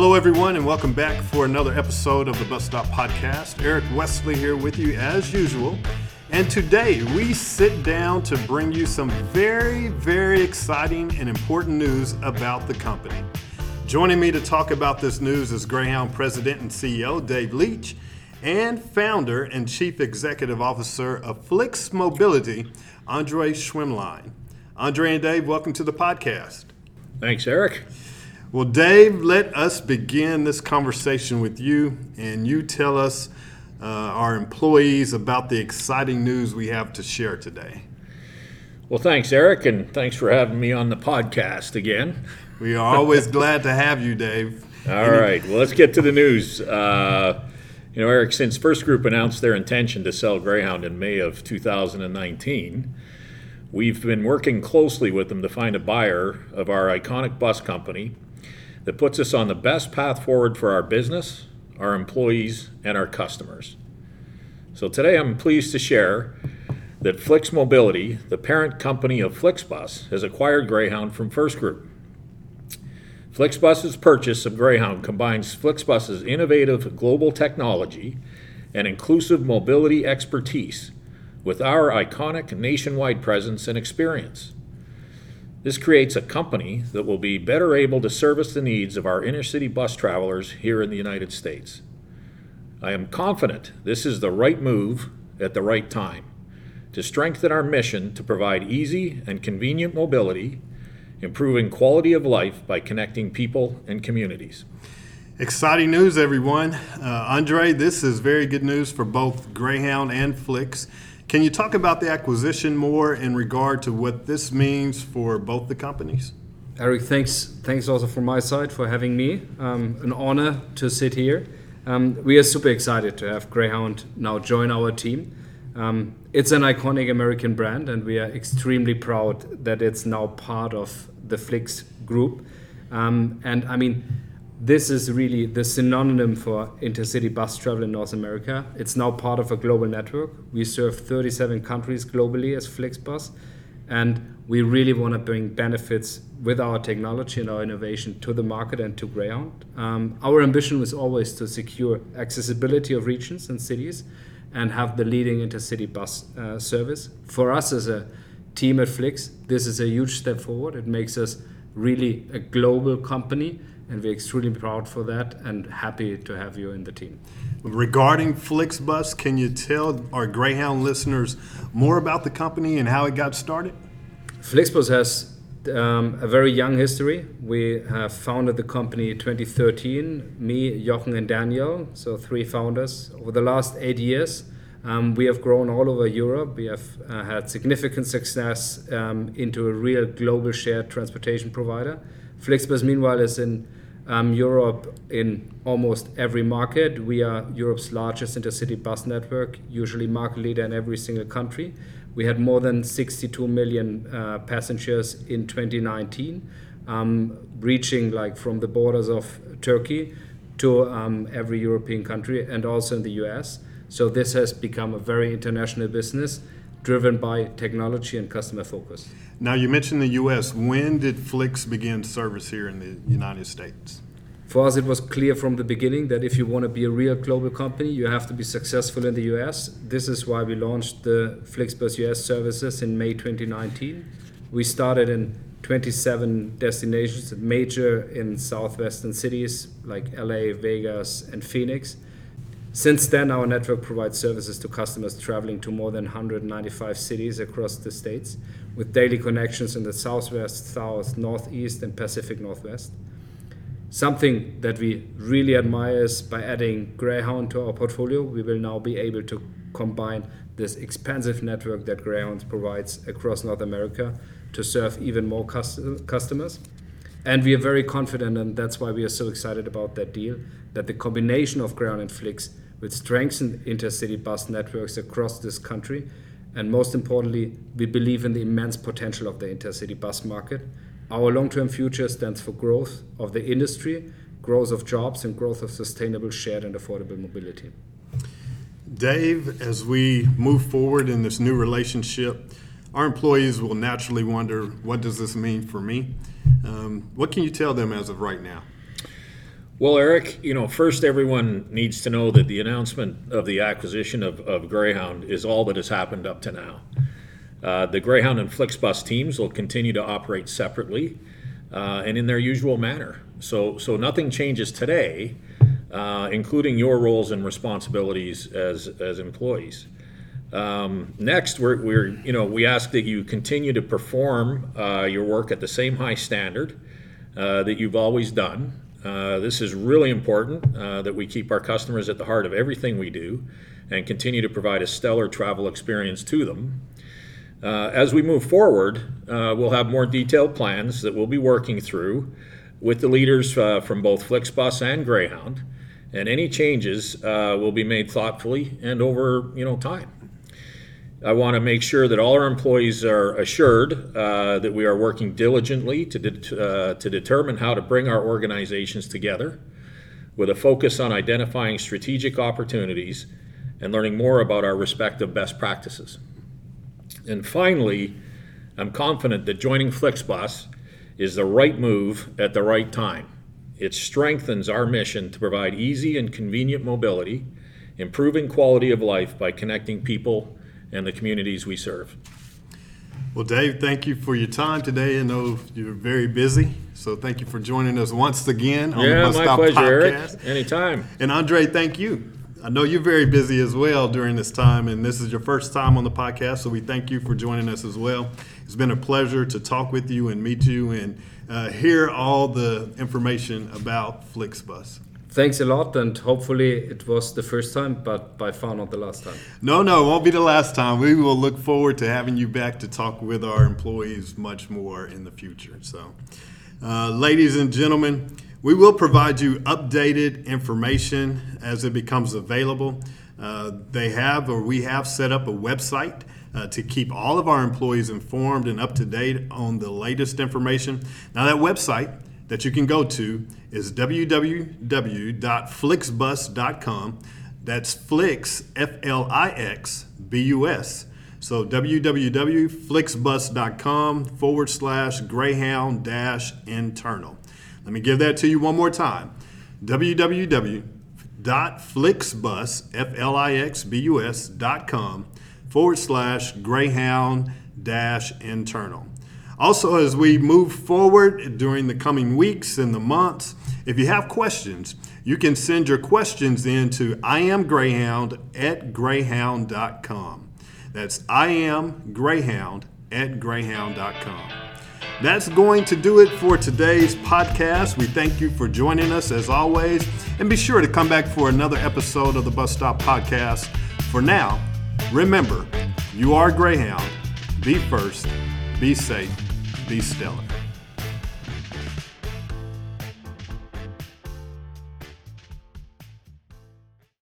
Hello, everyone, and welcome back for another episode of the Bus Stop Podcast. Eric Wesley here with you as usual. And today we sit down to bring you some very, very exciting and important news about the company. Joining me to talk about this news is Greyhound President and CEO Dave Leach and founder and chief executive officer of Flix Mobility, Andre Schwämmlein. Andre and Dave, welcome to the podcast. Thanks, Eric. Well, Dave, let us begin this conversation with you, and you tell us, uh, our employees, about the exciting news we have to share today. Well, thanks, Eric, and thanks for having me on the podcast again. We are always glad to have you, Dave. All right, well, let's get to the news. Uh, you know, Eric, since First Group announced their intention to sell Greyhound in May of 2019, we've been working closely with them to find a buyer of our iconic bus company that puts us on the best path forward for our business, our employees, and our customers. So today I'm pleased to share that Flix Mobility, the parent company of FlixBus, has acquired Greyhound from First Group. FlixBus's purchase of Greyhound combines FlixBus's innovative global technology and inclusive mobility expertise with our iconic nationwide presence and experience. This creates a company that will be better able to service the needs of our inner city bus travelers here in the United States. I am confident this is the right move at the right time to strengthen our mission to provide easy and convenient mobility, improving quality of life by connecting people and communities. Exciting news, everyone. Uh, Andre, this is very good news for both Greyhound and Flix. Can you talk about the acquisition more in regard to what this means for both the companies? Eric, thanks. Thanks also from my side for having me. Um, an honor to sit here. Um, we are super excited to have Greyhound now join our team. Um, it's an iconic American brand, and we are extremely proud that it's now part of the Flix group. Um, and I mean, this is really the synonym for intercity bus travel in North America. It's now part of a global network. We serve 37 countries globally as FlixBus, and we really want to bring benefits with our technology and our innovation to the market and to Greyhound. Um, our ambition was always to secure accessibility of regions and cities and have the leading intercity bus uh, service. For us as a team at Flix, this is a huge step forward. It makes us really a global company and we're extremely proud for that and happy to have you in the team. Regarding FlixBus, can you tell our Greyhound listeners more about the company and how it got started? FlixBus has um, a very young history. We have founded the company in 2013, me, Jochen, and Daniel, so three founders. Over the last eight years, um, we have grown all over Europe. We have uh, had significant success um, into a real global shared transportation provider. FlixBus, meanwhile, is in um, Europe in almost every market. We are Europe's largest intercity bus network, usually market leader in every single country. We had more than 62 million uh, passengers in 2019, um, reaching like from the borders of Turkey to um, every European country and also in the US. So this has become a very international business driven by technology and customer focus. Now, you mentioned the U.S. When did Flix begin service here in the United States? For us, it was clear from the beginning that if you want to be a real global company, you have to be successful in the US. This is why we launched the FlixBus US services in May 2019. We started in 27 destinations, major in southwestern cities like LA, Vegas, and Phoenix. Since then, our network provides services to customers traveling to more than 195 cities across the states, with daily connections in the southwest, south, northeast, and Pacific Northwest. Something that we really admire is by adding Greyhound to our portfolio, we will now be able to combine this expansive network that Greyhound provides across North America to serve even more customers. And we are very confident, and that's why we are so excited about that deal, that the combination of Greyhound and Flix will strengthen intercity bus networks across this country and most importantly, we believe in the immense potential of the intercity bus market. Our long term future stands for growth of the industry, growth of jobs, and growth of sustainable, shared, and affordable mobility. Dave, as we move forward in this new relationship, our employees will naturally wonder what does this mean for me? Um, what can you tell them as of right now? Well, Eric, you know, first everyone needs to know that the announcement of the acquisition of, of Greyhound is all that has happened up to now. Uh, the Greyhound and Flixbus teams will continue to operate separately uh, and in their usual manner. So, so nothing changes today, uh, including your roles and responsibilities as, as employees. Um, next, we're, we're, you know, we ask that you continue to perform uh, your work at the same high standard uh, that you've always done. Uh, this is really important uh, that we keep our customers at the heart of everything we do and continue to provide a stellar travel experience to them. Uh, as we move forward, uh, we'll have more detailed plans that we'll be working through with the leaders from both Flixbus and Greyhound, and any changes will be made thoughtfully and over you know time. I want to make sure that all our employees are assured uh, that we are working diligently to, de- uh, to determine how to bring our organizations together with a focus on identifying strategic opportunities and learning more about our respective best practices. And finally, I'm confident that joining Flixbus is the right move at the right time. It strengthens our mission to provide easy and convenient mobility, improving quality of life by connecting people and the communities we serve. Well, Dave, thank you for your time today. I know you're very busy, so thank you for joining us once again on the Bus my Stop pleasure, Podcast. Eric. Anytime. And Andre, thank you. I know you're very busy as well during this time, and this is your first time on the podcast, so we thank you for joining us as well. It's been a pleasure to talk with you and meet you and uh, hear all the information about Flixbus. Thanks a lot, and hopefully it was the first time, but by far not the last time. No, no, it won't be the last time. We will look forward to having you back to talk with our employees much more in the future. So, uh, ladies and gentlemen, we will provide you updated information as it becomes available. Uh, they have, or we have, set up a website. Uh, to keep all of our employees informed and up to date on the latest information. Now, that website that you can go to is www.flixbus.com. That's Flix, F L I X B U S. So www.flixbus.com forward slash greyhound dash internal. Let me give that to you one more time. www.flixbus, F L I X B U S.com forward slash greyhound dash internal. Also, as we move forward during the coming weeks and the months, if you have questions, you can send your questions in to iamgreyhound at greyhound.com. That's iamgreyhound at greyhound.com. That's going to do it for today's podcast. We thank you for joining us as always, and be sure to come back for another episode of the Bus Stop Podcast. For now, remember, you are Greyhound. Be first, be safe, be stellar.